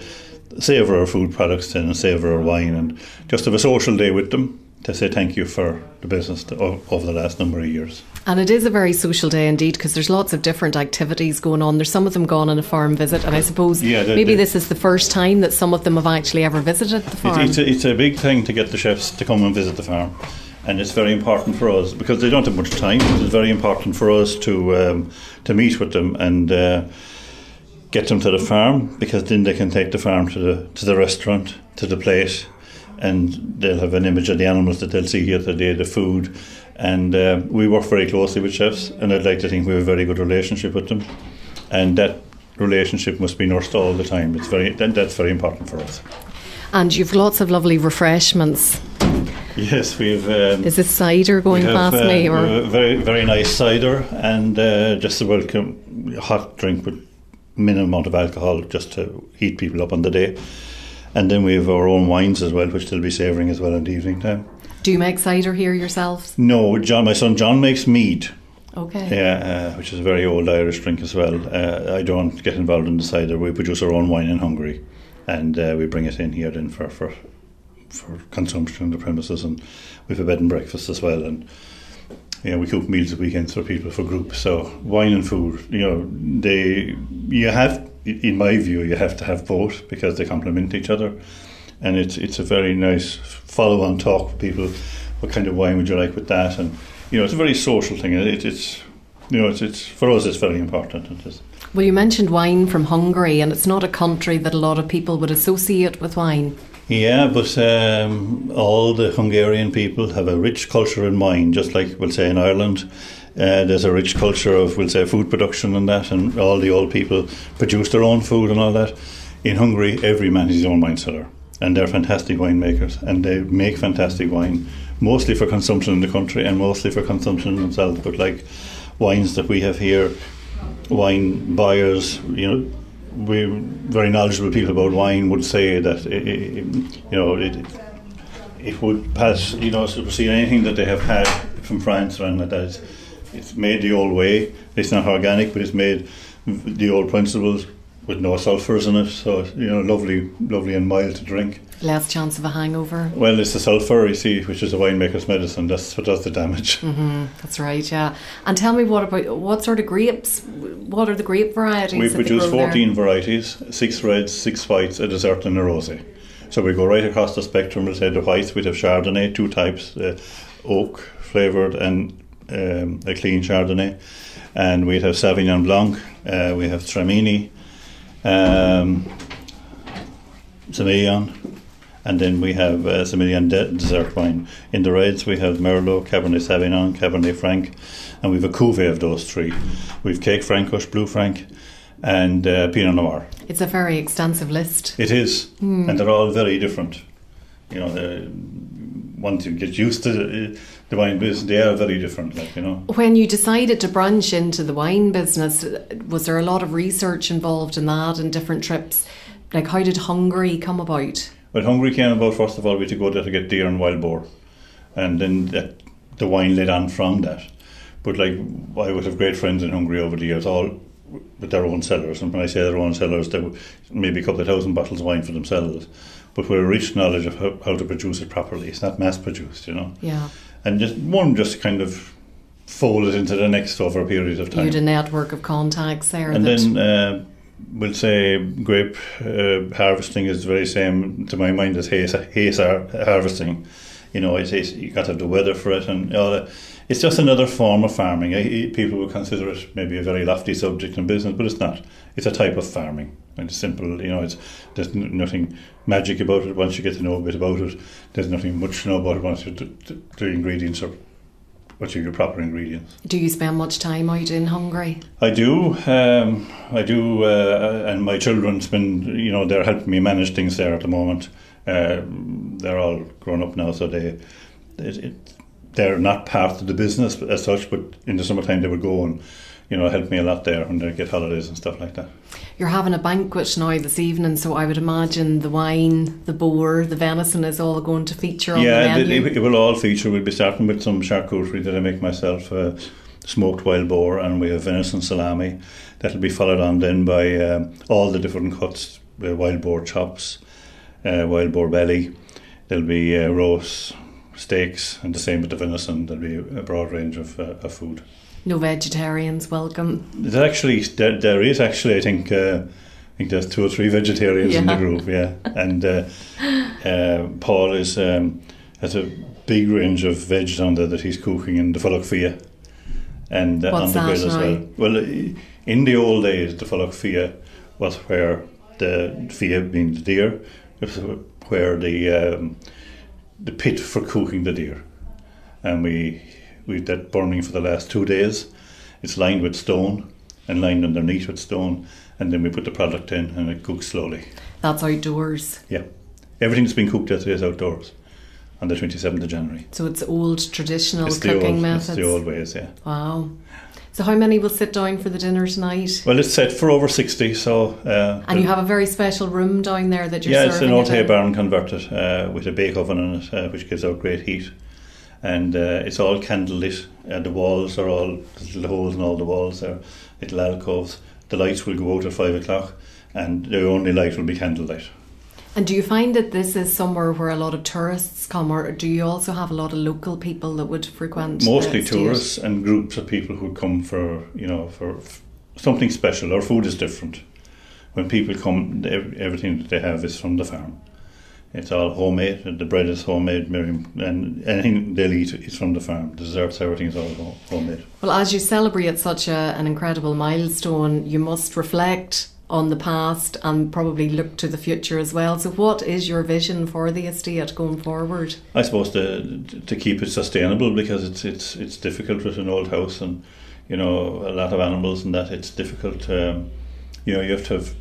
savour our food products and savour our wine, and just have a social day with them to say thank you for the business over the last number of years.
And it is a very social day indeed because there's lots of different activities going on. There's some of them gone on a farm visit, and I suppose yeah, the, maybe the, this is the first time that some of them have actually ever visited the farm.
It's, it's, a, it's a big thing to get the chefs to come and visit the farm. And it's very important for us because they don't have much time. It's very important for us to um, to meet with them and uh, get them to the farm because then they can take the farm to the to the restaurant, to the place, and they'll have an image of the animals that they'll see here today, the food. And uh, we work very closely with chefs, and I'd like to think we have a very good relationship with them. And that relationship must be nursed all the time. It's very that, that's very important for us.
And you've lots of lovely refreshments.
Yes, we've. Um,
Is this cider going
have,
past
uh,
me? Or
very very nice cider and uh, just a welcome hot drink with minimum amount of alcohol just to heat people up on the day. And then we have our own wines as well, which they'll be savouring as well in the evening time.
do you make cider here yourselves?
No, John, my son John makes mead.
Okay.
Yeah, uh, which is a very old Irish drink as well. Uh, I don't get involved in the cider. We produce our own wine in Hungary, and uh, we bring it in here then for, for for consumption on the premises, and we have a bed and breakfast as well. And you know, we cook meals at weekends for people for groups. So wine and food, you know, they you have, in my view, you have to have both because they complement each other, and it's it's a very nice follow-on talk with people. What kind of wine would you like with that? And you know, it's a very social thing. It, it's you know, it's, it's for us, it's very important. It is.
Well, you mentioned wine from Hungary, and it's not a country that a lot of people would associate with wine.
Yeah, but um, all the Hungarian people have a rich culture in wine, just like we'll say in Ireland. Uh, there's a rich culture of, we'll say, food production and that, and all the old people produce their own food and all that. In Hungary, every man is his own wine cellar, and they're fantastic winemakers, and they make fantastic wine, mostly for consumption in the country and mostly for consumption themselves. But like wines that we have here, wine buyers, you know, we very knowledgeable people about wine would say that it, it, you know it it would pass you know supersede anything that they have had from France or anything like that. It's, made the old way. It's not organic, but it's made the old principles with no sulphurs in it. So you know, lovely, lovely and mild to drink.
Less chance of a hangover.
Well, it's the sulphur, you see, which is a winemaker's medicine. That's what does the damage.
Mm-hmm, that's right, yeah. And tell me, what about what sort of grapes? What are the grape varieties?
We produce
grow there?
14 varieties, six reds, six whites, a dessert, and a rosé. So we go right across the spectrum. We'll say the whites, we'd have Chardonnay, two types, uh, oak flavoured and um, a clean Chardonnay. And we'd have Sauvignon Blanc, uh, we have Tramini, um, Semillon, and then we have uh, Semillon de- dessert wine. In the reds, we have Merlot, Cabernet Sauvignon, Cabernet Franc, and we have a cuvee of those three. We've Kékfrankos, Blue Franc, and uh, Pinot Noir.
It's a very extensive list.
It is, and they're all very different. You know, the, once you get used to the, wine business, they are very different. Like you know,
When you decided to branch into the wine business, was there a lot of research involved in that and different trips? Like, how did Hungary come about?
When Hungary came about, first of all, we had to go there to get deer and wild boar, and then that, the wine led on from that. But like, I would have great friends in Hungary over the years, all with their own cellars. And when I say their own cellars, they were maybe a couple of thousand bottles of wine for themselves, but with a rich knowledge of how, how to produce it properly. It's not mass produced, you know.
Yeah,
And just one just kind of folded into the next over a period of time.
you had a network of contacts there.
And then uh, we'll say grape uh, harvesting is the very same to my mind as haze, haze harvesting. You know, it's, it's you got to have the weather for it, and all that. It's just another form of farming. People would consider it maybe a very lofty subject in business, but it's not. It's a type of farming. And it's simple, you know. It's there's n- nothing magic about it. Once you get to know a bit about it, there's nothing much to know about it once you d- d- the ingredients are what are your proper ingredients.
do you spend much time out in Hungary?
I do. Um, I do, uh, and my children spend. You know, they're helping me manage things there at the moment. Uh, they're all grown up now, so they, it, it, they're not part of the business as such. But in the summertime, they would go and, you know, help me a lot there when they get holidays and stuff like that.
You're having a banquet now this evening, so I would imagine the wine, the boar, the venison is all going to feature on
yeah,
the
it,
menu.
it, it will all feature. We'll be starting with some charcuterie that I make myself, uh, smoked wild boar, and we have venison salami. That'll be followed on then by um, all the different cuts: uh, wild boar chops, uh, wild boar belly. There'll be uh, roast steaks, and the same with the venison. There'll be a broad range of, uh, of food.
No vegetarians welcome.
There's actually there, there is actually I think uh, I think there's two or three vegetarians in the
Yeah.
group, yeah. And uh, uh, Paul is um, has a big range of veg on there that he's cooking in the Fia and uh,
What's
on the
that
grill as well. Well, in the old days, the Fia was where the Fia being the deer, it was where the um, the pit for cooking the deer, and we we did that burning for the last two days. It's lined with stone and lined underneath with stone, and then we put the product in and it cooks slowly.
That's outdoors.
Yeah, everything's been cooked it is outdoors on the 27th of January.
So it's old traditional
it's
cooking
old,
methods.
It's the old ways, yeah.
Wow. So how many will sit down for the dinner tonight?
Well, it's set for over 60, so... Uh,
and you have a very special room down there that you're
Yeah, it's an old hay barn converted uh, with a bake oven in it, uh, which gives out great heat. And uh, it's all candlelit. Uh, the walls are all, little holes in all the walls there, little alcoves. The lights will go out at 5 o'clock, and the only light will be candlelight.
And do you find that this is somewhere where a lot of tourists come, or do you also have a lot of local people that would frequent?
Mostly
the
tourists and groups of people who come for, you know, for f- something special. Our food is different. When people come, everything that they have is from the farm. It's all homemade. The bread is homemade, Miriam, and anything they'll eat is from the farm. The desserts, everything is all ho- homemade.
Well, as you celebrate such a, an incredible milestone, you must reflect on the past and probably look to the future as well. So, what is your vision for the estate going forward?
I suppose to to keep it sustainable because it's it's it's difficult with an old house and you know a lot of animals and that it's difficult. Um, you know you have to have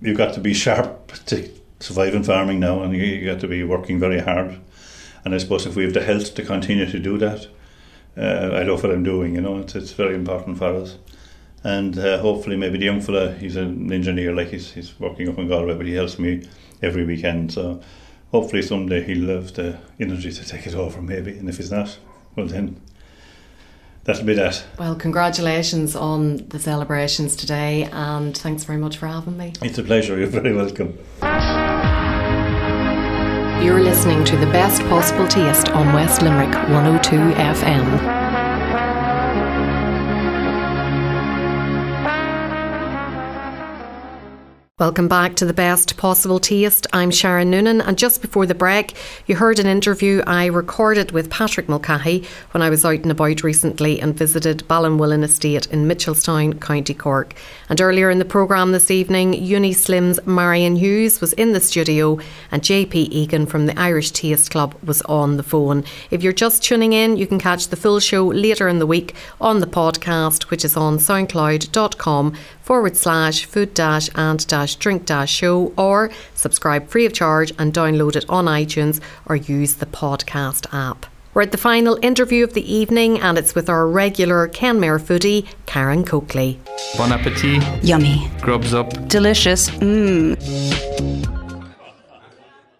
you've got to be sharp to survive in farming now, and you, you got to be working very hard. And I suppose if we have the health to continue to do that, uh, I love what I'm doing. You know, it's it's very important for us. And uh, hopefully, maybe the young fella, he's an engineer, like he's he's working up in Galway, but he helps me every weekend. So hopefully someday he'll have the energy to take it over, maybe. And if he's not, well then, that'll be that.
Well, congratulations on the celebrations today, and thanks very much for having me.
It's a pleasure. You're very welcome.
You're listening to the best possible taste on West Limerick 102 FM. Welcome back to the best possible taste. I'm Sharon Noonan, and just before the break, you heard an interview I recorded with Patrick Mulcahy when I was out and about recently and visited Ballinwillin Estate in Mitchelstown, County Cork. And earlier in the programme this evening, Unislim's Marion Hughes was in the studio, and JP Egan from the Irish Taste Club was on the phone. If you're just tuning in, you can catch the full show later in the week on the podcast, which is on soundcloud.com forward slash food dash and dash drink dash show or subscribe free of charge and download it on iTunes or use the podcast app. We're at the final interview of the evening and it's with our regular Kenmare foodie, Karen Coakley.
Bon appetit.
Yummy.
Grubs up.
Delicious. Mmm.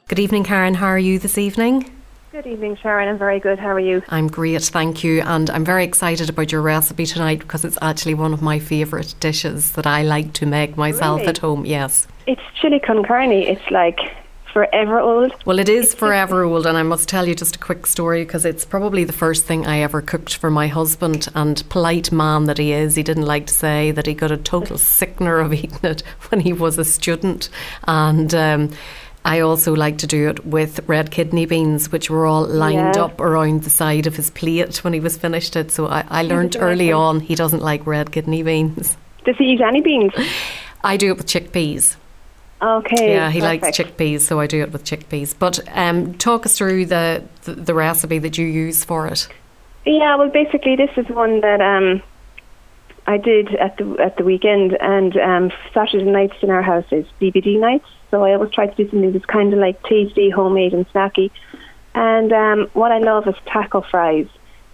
Good evening, Karen. How are you this evening?
Good evening, Sharon. I'm very good. How are you?
I'm great, thank you. And I'm very excited about your recipe tonight because it's actually one of my favourite dishes that I like to make myself
Really?
at home. Yes.
It's chili con carne. It's like forever old.
Well, it is forever old, and I must tell you just a quick story because it's probably the first thing I ever cooked for my husband. And polite man that he is, he didn't like to say that he got a total sickener of eating it when he was a student. And um, I also like to do it with red kidney beans, which were all lined
Yeah.
up around the side of his plate when he was finished it. So I, I learned early on he doesn't like red kidney beans.
Does he eat any beans?
I do it with chickpeas.
Okay.
Yeah, he likes chickpeas, so I do it with chickpeas. But um, talk us through the, the the recipe that you use for it.
Yeah, well, basically, this is one that um, I did at the at the weekend, and um, Saturday nights in our house is BBD nights. So I always try to do something that's kind of like tasty, homemade, and snacky. And um, what I love is taco fries.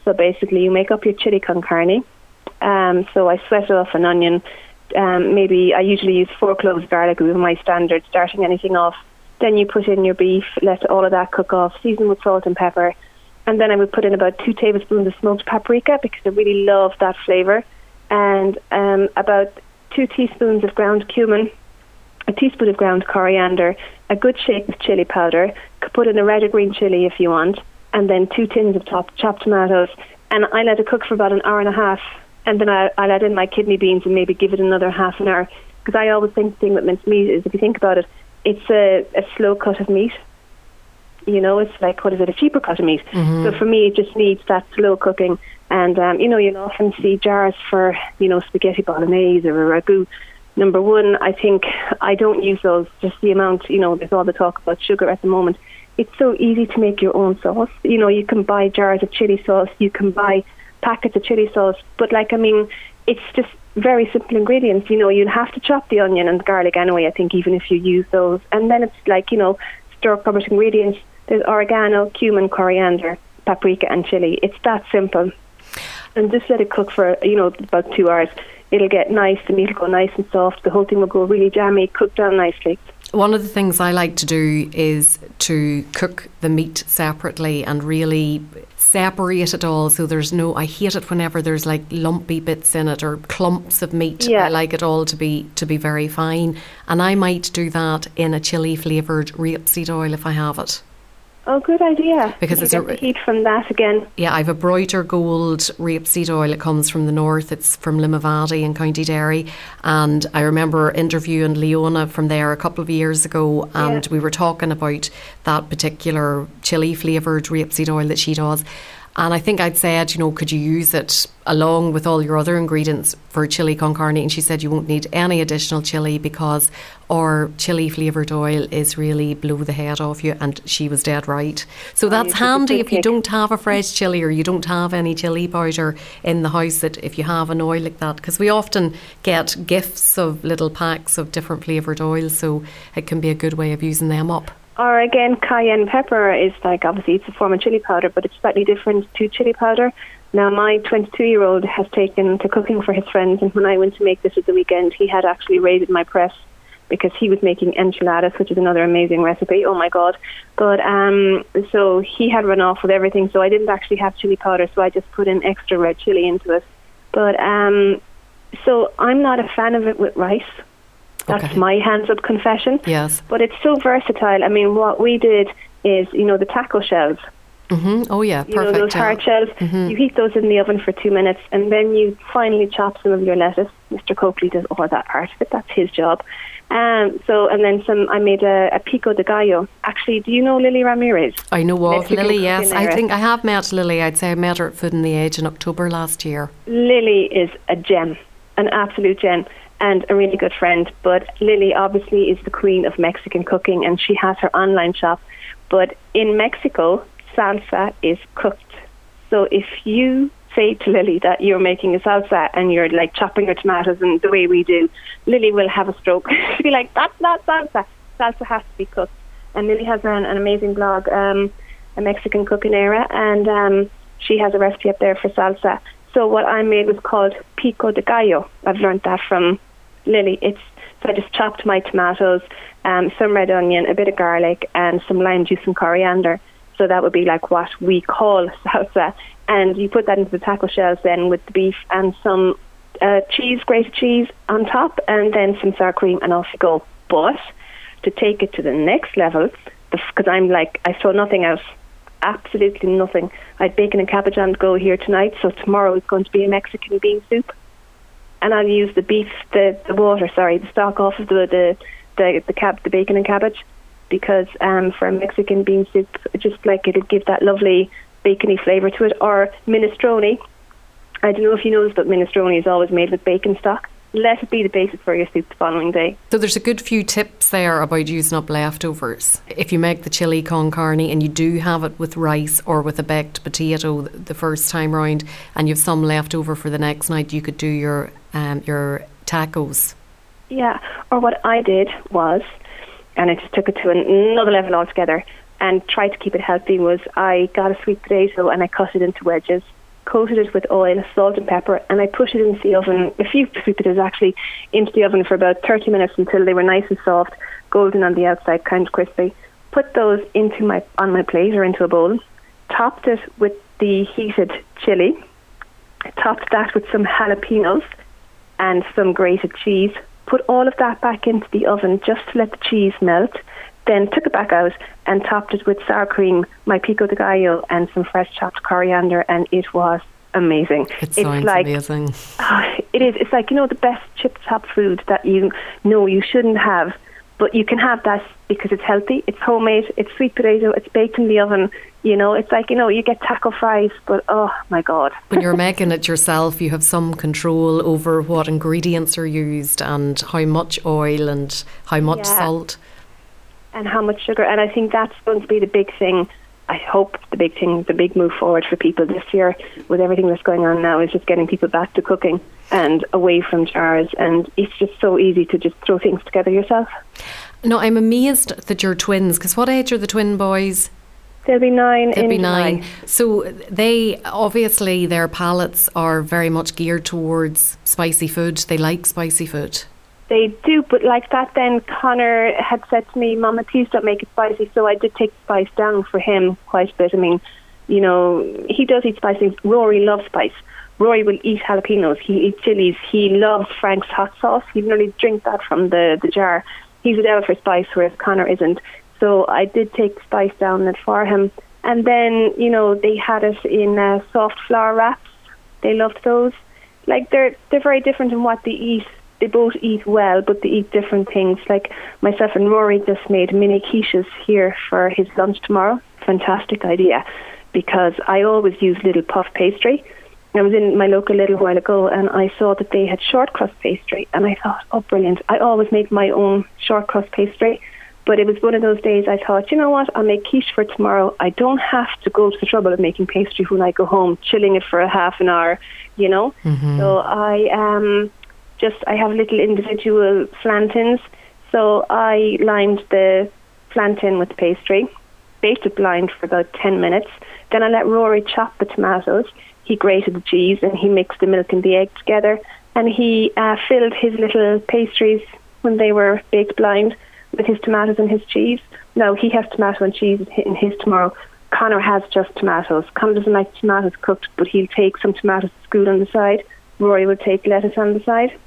So basically, you make up your chili con carne. Um, so I sweat off an onion. Um, maybe I usually use four cloves of garlic would be my standard, starting anything off. Then you put in your beef, let all of that cook off, season with salt and pepper. And then I would put in about two tablespoons of smoked paprika because I really love that flavour. And um, about two teaspoons of ground cumin, a teaspoon of ground coriander, a good shake of chili powder. Could put in a red or green chili if you want, and then two tins of top, chopped tomatoes. And I let it cook for about an hour and a half, and then I, I let in my kidney beans and maybe give it another half an hour. Because I always think the thing with minced meat is, if you think about it, it's a, a slow cut of meat. You know, it's like what is it, a cheaper cut of meat. So for me, it just needs that slow cooking. And um, you know, you'll often see jars for you know spaghetti bolognese or a ragu. Number one, I think I don't use those. Just the amount, you know, there's all the talk about sugar at the moment. It's so easy to make your own sauce. You know, you can buy jars of chili sauce, you can buy packets of chili sauce, but like I mean, it's just very simple ingredients. You know, you'd have to chop the onion and the garlic anyway. I think even if you use those, and then it's like you know, stir up rubbish ingredients. There's oregano, cumin, coriander, paprika, and chili. It's that simple. And just let it cook for you know about two hours. It'll get nice. The meat will go nice and soft. The whole thing will go really jammy, cook down nicely.
One of the things I like to do is to cook the meat separately and really separate it all so there's no I hate it whenever there's like lumpy bits in it or clumps of meat.
Yeah.
I like it all to be to be very fine. And I might do that in a chili flavoured rapeseed oil if I have it.
Oh, good idea.
Because
you
it's a-
the heat from that again.
Yeah, I've a Broighter Gold rapeseed oil. It comes from the north. It's from Limavady in County Derry. And I remember interviewing Leona from there a couple of years ago, and
Yeah.
we were talking about that particular chili flavoured rapeseed oil that she does. And I think I'd said, you know, could you use it along with all your other ingredients for chili con carne? And she said you won't need any additional chili because our chili flavoured oil is really blow the head off you. And she was dead right. So that's
took a
handy if you don't have a fresh chili or you don't have any chili powder in the house. That if you have an oil like that, because we often get gifts of little packs of different flavoured oils, so it can be a good way of using them up.
Or again, cayenne pepper is like obviously it's a form of chili powder, but it's slightly different to chili powder. Now, my 22 year old has taken to cooking for his friends, and when I went to make this at the weekend, he had actually raided my press because he was making enchiladas, which is another amazing recipe. Oh my god! But um, so he had run off with everything, so I didn't actually have chili powder, so I just put in extra red chili into it. But um, so I'm not a fan of it with rice. That's
Okay.
my hands up confession.
Yes.
But it's so versatile. I mean, what we did is, you know, the taco shells.
hmm Oh yeah,
You know,
perfect.
those hard shells.
Mhm.
You heat those in the oven for two minutes, and then you finally chop some of your lettuce. Mr. Coakley does all that part of it. That's his job. Um, so, and then some. I made a, a pico de gallo. Actually, do you know Lily Ramirez?
I know of Lily. Yes, I think I have met Lily. I'd say I met her at Food on the Edge in October last year.
Lily is a gem, an absolute gem, and a really good friend. But Lily obviously is the queen of Mexican cooking, and she has her online shop. But in Mexico, salsa is cooked. So if you say to Lily that you're making a salsa and you're like chopping your tomatoes and the way we do, Lily will have a stroke. She'll be like, "That's not salsa. Salsa has to be cooked." And Lily has an, an amazing blog, um, a Mexican cooking era, and um, she has a recipe up there for salsa. So what I made was called pico de gallo. I've learned that from Lily. It's so I just chopped my tomatoes, um, some red onion, a bit of garlic, and some lime juice and coriander. So that would be like what we call salsa. And you put that into the taco shells then with the beef and some uh, cheese, grated cheese on top, and then some sour cream, and off you go. But to take it to the next level, because I'm like, I saw nothing out, absolutely nothing. I had bacon and cabbage on the go here tonight, so tomorrow is going to be a Mexican bean soup and I'll use the beef, the, the water, sorry, the stock off of the the the, the cab, the bacon and cabbage, because um, for a Mexican bean soup, just like it'll give that lovely bacony flavour to it. Or minestrone, I don't know if you know this, but minestrone is always made with bacon stock. Let it be the basis for your soup the following day.
So there's a good few tips there about using up leftovers. If you make the chili con carne and you do have it with rice or with a baked potato the first time round, and you've some left over for the next night, you could do your um, your tacos.
Yeah. Or what I did was, and I just took it to another level altogether, and tried to keep it healthy. Was I got a sweet potato and I cut it into wedges, coated it with oil, salt, and pepper, and I put it into the oven. A few potatoes actually into the oven for about thirty minutes until they were nice and soft, golden on the outside, kind of crispy. Put those into my on my plate or into a bowl. Topped it with the heated chili. Topped that with some jalapenos and some grated cheese. Put all of that back into the oven just to let the cheese melt. Then took it back out and topped it with sour cream, my pico de gallo, and some fresh chopped coriander, and it was amazing.
It
it's
sounds
like
amazing.
Ah, it is. It's like you know the best chip top food that you know you shouldn't have, but you can have that because it's healthy. It's homemade. It's sweet potato. It's baked in the oven. You know, it's like you know you get taco fries, but oh my god.
When you're making it yourself, you have some control over what ingredients are used and how much oil and how much
Yeah.
salt.
And how much sugar. And I think that's going to be the big thing. I hope the big thing, the big move forward for people this year with everything that's going on now is just getting people back to cooking and away from jars. And it's just so easy to just throw things together yourself.
No, I'm amazed that you're twins because what age are the twin boys?
They'll be 9
They'll
in
be nine.
July.
So they obviously their palates are very much geared towards spicy food. They like spicy food.
They do, but like that then Connor had said to me, Mama, please don't make it spicy. So I did take spice down for him quite a bit. I mean, you know, he does eat spicy. Rory loves spice. Rory will eat jalapenos. He eats chilies. He loves Frank's hot sauce. He nearly drink that from the, the jar. He's a devil for spice, whereas Connor isn't. So I did take spice down it for him. And then, you know, they had it in uh, soft flour wraps. They loved those. Like they're they're very different in what they eat. They both eat well, but they eat different things. Like myself and Rory just made mini quiches here for his lunch tomorrow. Fantastic idea, because I always use little puff pastry. I was in my local little while ago and I saw that they had short crust pastry and I thought, oh brilliant. I always make my own short crust pastry. But it was one of those days I thought, you know what, I'll make quiche for tomorrow. I don't have to go to the trouble of making pastry when I go home, chilling it for a half an hour, you know. So I um just I have little individual flantins. So I lined the flantin with pastry, baked it blind for about ten minutes. Then I let Rory chop the tomatoes. He grated the cheese and he mixed the milk and the egg together. And he uh, filled his little pastries when they were baked blind with his tomatoes and his cheese. No, he has tomato and cheese in his tomorrow. Connor has just tomatoes. Connor doesn't like tomatoes cooked, but he'll take some tomatoes to school on the side. Rory will take lettuce on the side.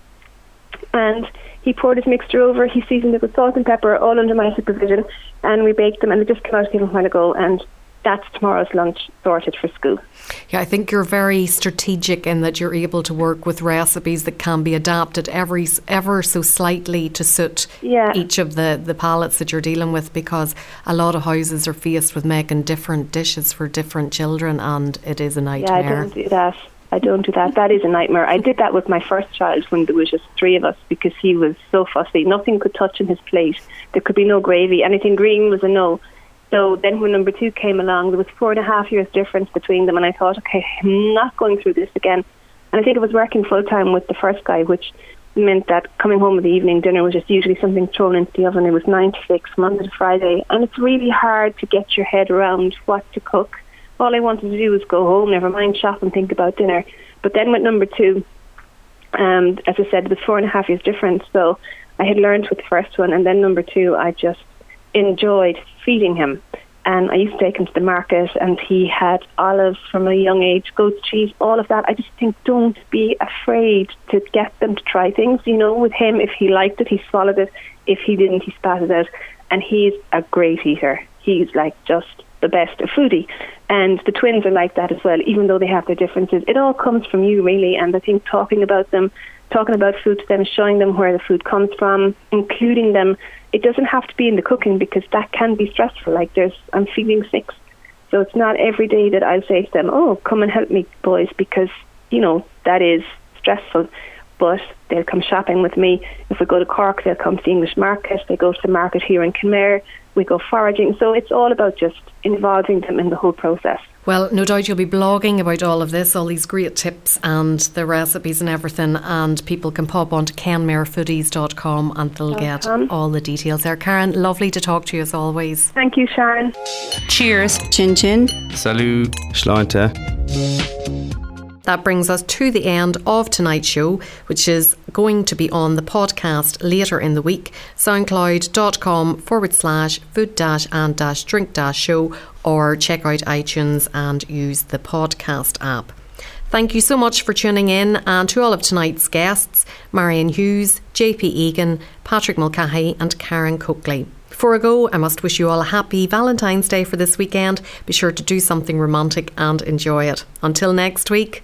And he poured his mixture over. He seasoned it with salt and pepper, all under my supervision. And we baked them, and they just came out a little while ago. And that's tomorrow's lunch sorted for school.
Yeah, I think you're very strategic in that you're able to work with recipes that can be adapted every ever so slightly to suit
Yeah.
each of the the palates that you're dealing with because a lot of houses are faced with making different dishes for different children and it is a nightmare.
Yeah, I don't do that. I don't do that. That is a nightmare. I did that with my first child when there was just three of us because he was so fussy. Nothing could touch in his plate. There could be no gravy. Anything green was a no. So then when number two came along, there was four and a half years difference between them, and I thought, okay, I'm not going through this again. And I think it was working full time with the first guy, which meant that coming home with the evening dinner was just usually something thrown into the oven. It was nine to six, Monday to Friday, and it's really hard to get your head around what to cook. All I wanted to do was go home, never mind shop and think about dinner. But then with number two, um, as I said, it was four and a half years difference. So I had learned with the first one, and then number two, I just enjoyed feeding him. And I used to take him to the market, and he had olives from a young age, goat cheese, all of that. I just think don't be afraid to get them to try things. You know, with him, if he liked it, he swallowed it. If he didn't, he spat it out. And he's a great eater. He's like just the best foodie. And the twins are like that as well, even though they have their differences. It all comes from you, really. And I think talking about them, talking about food to them, showing them where the food comes from, including them. It doesn't have to be in the cooking because that can be stressful. Like there's, I'm feeling sick. So it's not every day that I'll say to them, oh, come and help me, boys, because, you know, that is stressful. But they'll come shopping with me. If we go to Cork, they'll come to the English market. They go to the market here in Kenmare. We go foraging. So it's all about just involving them in the whole process.
Well, no doubt you'll be blogging about all of this, all these great tips and the recipes and everything, and people can pop onto kenmarefoodies.com and they'll get all the details there. Karen, lovely to talk to you as always.
Thank you, Sharon.
Cheers. Chin chin.
Salut. Sláinte.
That brings us to the end of tonight's show, which is going to be on the podcast later in the week. Soundcloud.com forward slash food dash and dash drink dash show, or check out iTunes and use the podcast app. Thank you so much for tuning in, and to all of tonight's guests Marion Hughes, JP Egan, Patrick Mulcahy, and Karen Coakley. Before I go, I must wish you all a happy Valentine's Day for this weekend. Be sure to do something romantic and enjoy it. Until next week,